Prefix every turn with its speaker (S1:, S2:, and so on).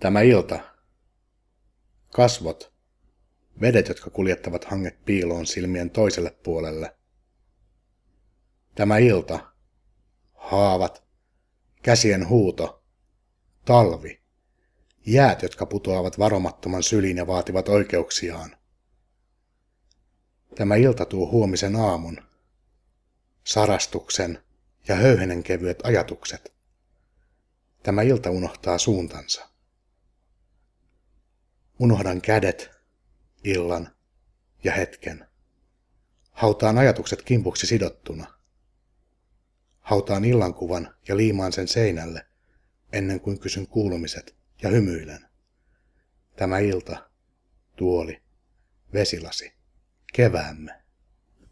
S1: Tämä ilta. Kasvot. Vedet, jotka kuljettavat hanget piiloon silmien toiselle puolelle. Tämä ilta. Haavat. Käsien huuto. Talvi. Jäät, jotka putoavat varomattoman syliin ja vaativat oikeuksiaan. Tämä ilta tuo huomisen aamun. Sarastuksen ja höyhenen kevyet ajatukset. Tämä ilta unohtaa suuntansa. Unohdan kädet, illan ja hetken. Hautaan ajatukset kimpuksi sidottuna. Hautaan illankuvan ja liimaan sen seinälle, ennen kuin kysyn kuulumiset ja hymyilen. Tämä ilta, tuoli, vesilasi, keväämme.